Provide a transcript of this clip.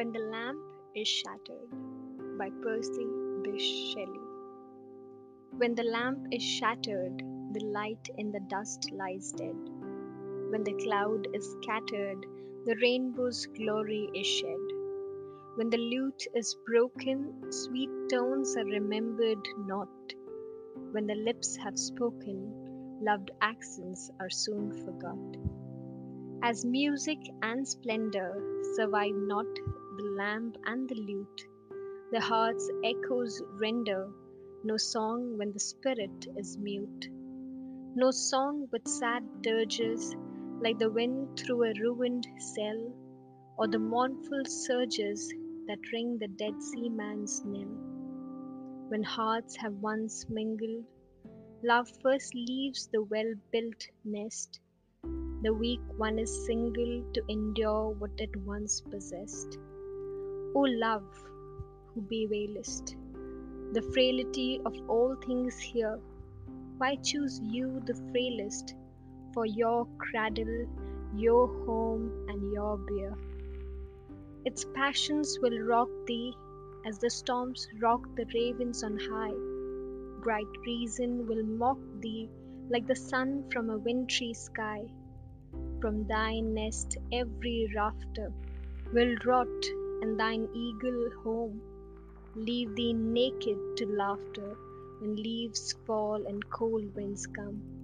When the Lamp is Shattered by Percy Bysshe Shelley. When the lamp is shattered, the light in the dust lies dead. When the cloud is scattered, the rainbow's glory is shed. When the lute is broken, sweet tones are remembered not. When the lips have spoken, loved accents are soon forgot. As music and splendor survive not the lamp and the lute, the heart's echoes render no song when the spirit is mute. No song but sad dirges like the wind through a ruined cell, or the mournful surges that ring the dead seaman's knell. When hearts have once mingled, love first leaves the well built nest. The weak one is single to endure what it once possessed. O love, who bewailest the frailty of all things here, why choose you the frailest for your cradle, your home, and your bier? Its passions will rock thee as the storms rock the ravens on high. Bright reason will mock thee like the sun from a wintry sky. From thy nest every rafter will rot, and thine eagle home leave thee naked to laughter when leaves fall and cold winds come.